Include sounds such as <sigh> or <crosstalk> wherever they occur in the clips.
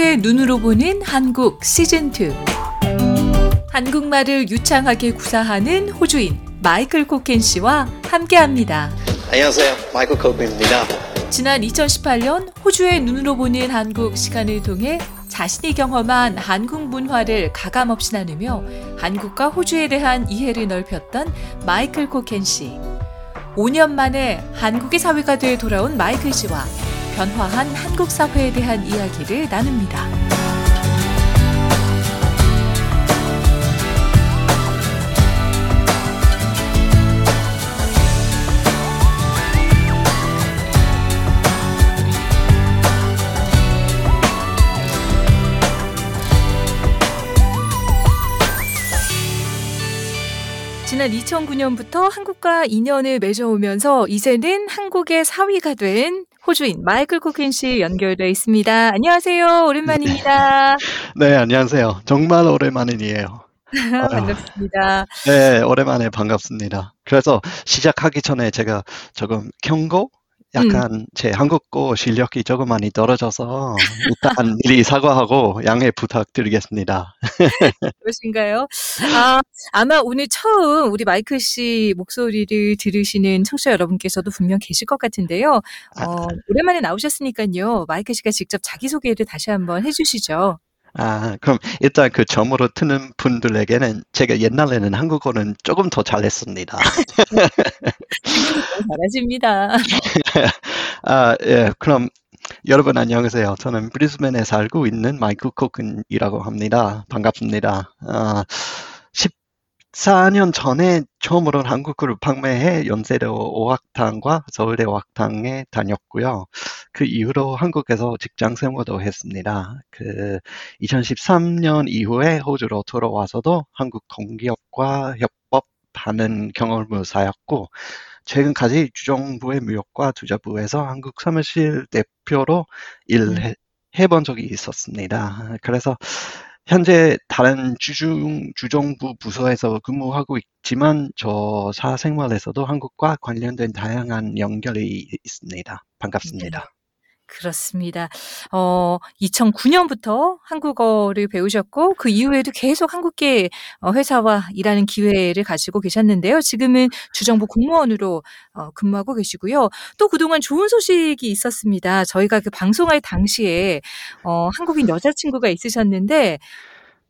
호주의 눈으로 보는 한국 시즌2. 한국말을 유창하게 구사하는 호주인 마이클 코켄 씨와 함께 합니다. 안녕하세요. 마이클 코크입니다. 지난 2018년 호주의 눈으로 보는 한국 시간을 통해 자신이 경험한 한국 문화를 가감없이 나누며 한국과 호주에 대한 이해를 넓혔던 마이클 코켄 씨. 5년 만에 한국의 사회가 돼 돌아온 마이클 씨와 변화한 한국 사회에 대한 이야기를 나눕니다. 지난 2009년부터 한국과 인연을 맺어오면서 이제는 한국의 사위가 된 호주인 마이클 코킨 씨 연결돼 있습니다. 안녕하세요. 오랜만입니다. 네, 안녕하세요. 정말 오랜만이에요. <laughs> 반갑습니다. 네, 오랜만에 반갑습니다. 그래서 시작하기 전에 제가 조금 경고? 약간 제 한국어 실력이 조금 많이 떨어져서 일단 <laughs> 미리 사과하고 양해 부탁드리겠습니다. <laughs> 그러신가요? 아, 아마 오늘 처음 우리 마이클 씨 목소리를 들으시는 청취자 여러분께서도 분명 계실 것 같은데요. 어, 오랜만에 나오셨으니까요. 마이클 씨가 직접 자기소개를 다시 한번 해주시죠. 아, 그럼 일단 그 처음으로 트는 분들에게는 제가 옛날에는 한국어는 조금 더 잘했습니다. <laughs> 잘하십니다. <laughs> 아, 예, 그럼 여러분 안녕하세요. 저는 브리즈번에 살고 있는 마이클 코큰이라고 합니다. 반갑습니다. 아, 14년 전에 처음으로 한국어를 판매해 연세대 어학당과 서울대 어학당에 다녔고요. 그 이후로 한국에서 직장 생활도 했습니다. 그 2013년 이후에 호주로 돌아와서도 한국 공기업과 협업하는 경험을 쌓였고 최근까지 주정부의 무역과 투자부에서 한국 사무실 대표로 일해 본 적이 있었습니다. 그래서 현재 다른 주중, 주정부 부서에서 근무하고 있지만 저 사생활에서도 한국과 관련된 다양한 연결이 있습니다. 반갑습니다. 네. 그렇습니다. 어, 2009년부터 한국어를 배우셨고 그 이후에도 계속 한국계 어, 회사와 일하는 기회를 가지고 계셨는데요. 지금은 주정부 공무원으로 어, 근무하고 계시고요. 또 그동안 좋은 소식이 있었습니다. 저희가 그 방송할 당시에 어, 한국인 여자친구가 있으셨는데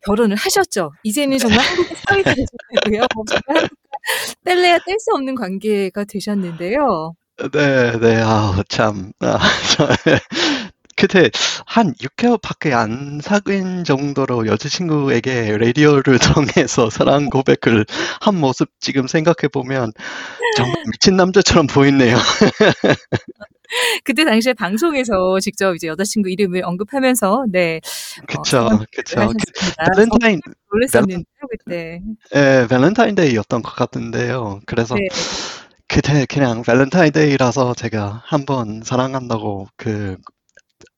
결혼을 하셨죠. 이제는 정말 한국의 사위가 되셨고요. 뗄래야 뗄 수 없는 관계가 되셨는데요. 네, 네, 아, 참, 아, 저, 그때 <laughs> 한 6개월밖에 안 사귄 정도로 여자친구에게 라디오를 <laughs> 통해서 사랑 고백을 한 모습 지금 생각해 보면 정말 미친 남자처럼 보이네요. <laughs> 그때 당시에 방송에서 직접 이제 여자친구 이름을 언급하면서 네. 그쵸, 어, 그쵸. 하셨습니다. 밸런타인, 놀랐었는데요, 그때. 예, 밸런타인데이였던 것 같은데요. 그래서 네. 그때 그냥 밸런타인데이라서 제가 한번 사랑한다고 그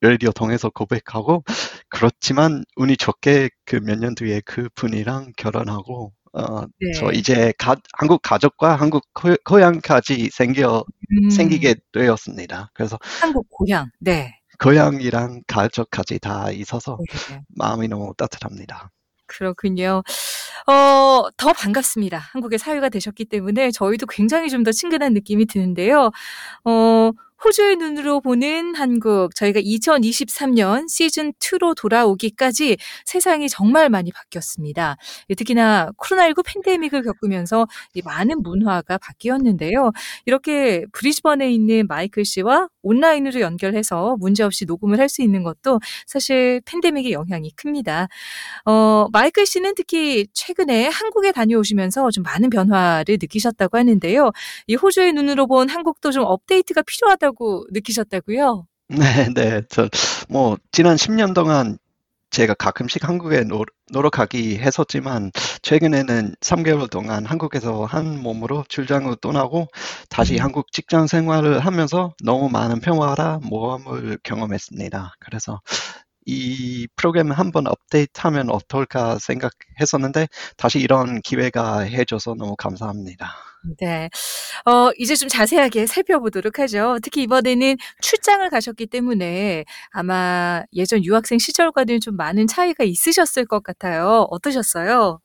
라디오 통해서 고백하고 그렇지만 운이 좋게 그 몇 년 뒤에 그 분이랑 결혼하고 어, 네. 저 이제 가, 한국 가족과 한국 고, 고향까지 생겨 음, 생기게 되었습니다. 그래서 한국 고향. 네. 고향이랑 가족까지 다 있어서 네. 마음이 너무 따뜻합니다. 그렇군요. 어, 더 반갑습니다. 한국의 사회가 되셨기 때문에 저희도 굉장히 좀 더 친근한 느낌이 드는데요. 어, 호주의 눈으로 보는 한국. 저희가 2023년 시즌 2로 돌아오기까지 세상이 정말 많이 바뀌었습니다. 예, 특히나 코로나19 팬데믹을 겪으면서 이 많은 문화가 바뀌었는데요. 이렇게 브리즈번에 있는 마이클 씨와 온라인으로 연결해서 문제없이 녹음을 할 수 있는 것도 사실 팬데믹의 영향이 큽니다. 어, 마이클 씨는 특히 최근에 한국에 다녀오시면서 좀 많은 변화를 느끼셨다고 하는데요. 이 호주의 눈으로 본 한국도 좀 업데이트가 필요하다고 느끼셨다고요? 네, 네. 저, 뭐, 지난 10년 동안 제가 가끔씩 한국에 노, 가기 했었지만, 최근에는 3개월 동안 한국에서 한 몸으로 출장을 떠나고, 다시 음. 한국 직장 생활을 하면서 너무 많은 변화랑 모험을 경험했습니다. 그래서 이 프로그램을 한번 업데이트하면 어떨까 생각했었는데, 다시 이런 기회가 해줘서 너무 감사합니다. 네. 어, 이제 좀 자세하게 살펴보도록 하죠. 특히 이번에는 출장을 가셨기 때문에 아마 예전 유학생 시절과는 좀 많은 차이가 있으셨을 것 같아요. 어떠셨어요?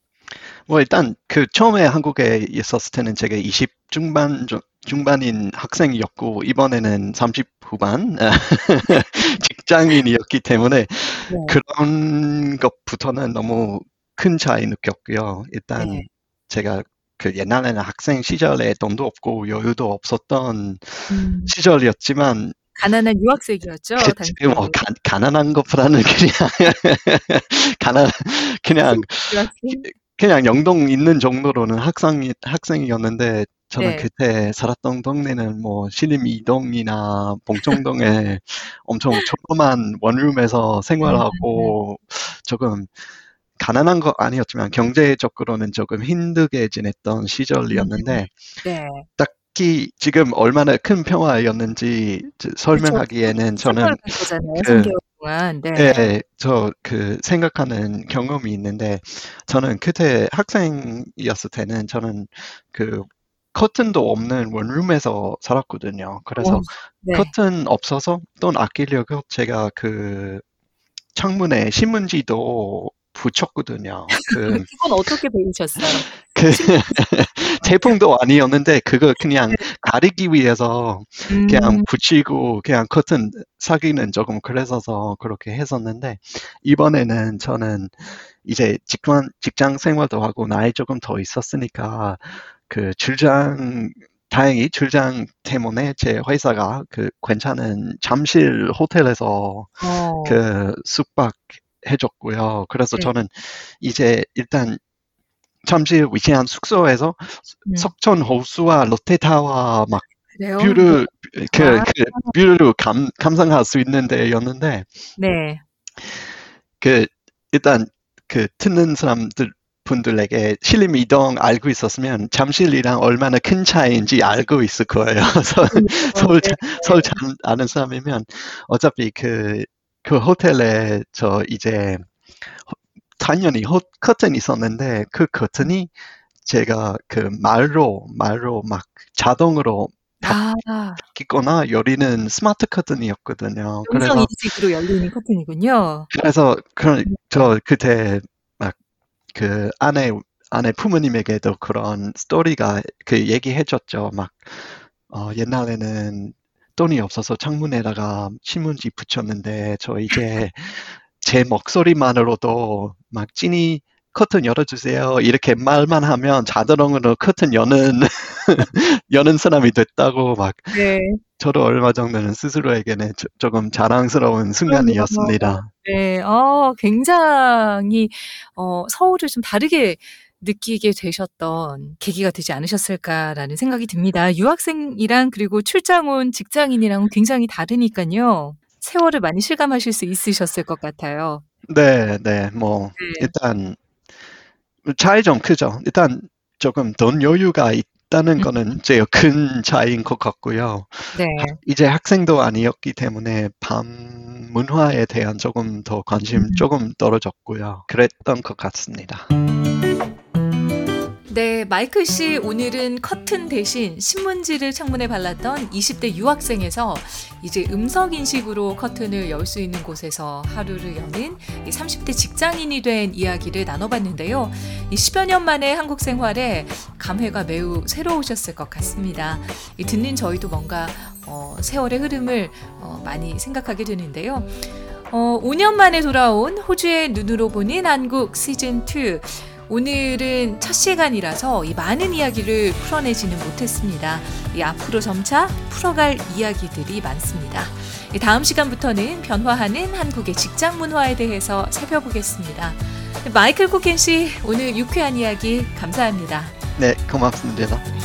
뭐 일단 그 처음에 한국에 있었을 때는 제가 20 중반 중반인 학생이었고 이번에는 30 후반 <laughs> 직장인이었기 때문에 네. 그런 것부터는 너무 큰 차이 느꼈고요. 일단 네. 제가 그 옛날에는 학생 시절에 돈도 없고 여유도 없었던 음. 시절이었지만 가난한 유학생이었죠. 그치, 뭐 가, 가난한 것보다는 <laughs> 그냥 가난 그냥 그냥 영동 있는 정도로는 학생 학생이었는데 저는 네. 그때 살았던 동네는 뭐 신림 이동이나 봉청동에 <laughs> 엄청 조그만 원룸에서 생활하고 음, 네. 조금 가난한 거 아니었지만 경제적으로는 조금 힘들게 지냈던 시절이었는데 네. 딱히 지금 얼마나 큰 평화였는지 설명하기에는 저는 그, 네. 네, 저 그 생각하는 경험이 있는데 저는 그때 학생이었을 때는 저는 그 커튼도 없는 원룸에서 살았거든요. 그래서 오, 네. 커튼 없어서 돈 아끼려고 제가 그 창문에 신문지도 붙였거든요. 그, <laughs> 그건 어떻게 배우셨어요? <laughs> 그 <laughs> 제품도 아니었는데 그거 그냥 네. 가리기 위해서 음. 그냥 붙이고 그냥 커튼 사기는 조금 그래서서 그렇게 했었는데 이번에는 저는 이제 직관 직장 생활도 하고 나이 조금 더 있었으니까 그 출장 다행히 출장 때문에 제 회사가 그 괜찮은 잠실 호텔에서 어. 그 숙박 해줬고요. 그래서 네. 저는 이제 일단 잠실 위치한 숙소에서 음. 석촌 호수와 롯데타워 막 그래요? view를 그, 아. 그 view를 감, 감상할 수 있는 데였는데 네. 그 일단 그 듣는 사람들 분들에게 신림 이동 알고 있었으면 잠실이랑 얼마나 큰 차이인지 알고 있을 거예요. <laughs> 서울, 음, 서울, 네. 서울 잘 아는 사람이면 어차피 그, 그 호텔에 저 이제 당연히 호, 커튼이 있었는데 그 커튼이 제가 그 말로 말로 막 자동으로 아. 닫거나 열리는 스마트 커튼이었거든요. 그래서 인식으로 열리는 커튼이군요. 그래서 그저 음. 그때 그 아내 아내 부모님에게도 그런 스토리가 그 얘기해줬죠. 막 어, 옛날에는 돈이 없어서 창문에다가 신문지 붙였는데 저 이제 제 목소리만으로도 막 찐이 커튼 열어주세요 이렇게 말만 하면 자동으로 커튼 여는 <laughs> 여는 사람이 됐다고 막 네. 저도 얼마 정도는 스스로에게는 조, 조금 자랑스러운 순간이었습니다. 네, 어, 굉장히 어, 서울을 좀 다르게 느끼게 되셨던 계기가 되지 않으셨을까라는 생각이 듭니다. 유학생이랑 그리고 출장 온 직장인이랑 굉장히 다르니까요. 세월을 많이 실감하실 수 있으셨을 것 같아요. 네, 네, 뭐 네. 일단 차이 좀 크죠. 일단 조금 돈 여유가 있, 있다는 음. 거는 제일 큰 차이인 것 같고요. 네. 이제 학생도 아니었기 때문에 밤 문화에 대한 조금 더 관심 음. 조금 떨어졌고요. 그랬던 것 같습니다. 네, 마이클 씨 오늘은 커튼 대신 신문지를 창문에 발랐던 20대 유학생에서 이제 음성 인식으로 커튼을 열 수 있는 곳에서 하루를 여는 30대 직장인이 된 이야기를 나눠봤는데요. 이 10여 년 만에 한국 생활에 감회가 매우 새로우셨을 것 같습니다. 듣는 저희도 뭔가 어, 세월의 흐름을 어, 많이 생각하게 되는데요. 어, 5년 만에 돌아온 호주의 눈으로 보는 한국 시즌 2. 오늘은 첫 시간이라서 이 많은 이야기를 풀어내지는 못했습니다. 이 앞으로 점차 풀어갈 이야기들이 많습니다. 다음 시간부터는 변화하는 한국의 직장 문화에 대해서 살펴보겠습니다. 마이클 코켄 씨, 오늘 유쾌한 이야기 감사합니다. 네, 고맙습니다.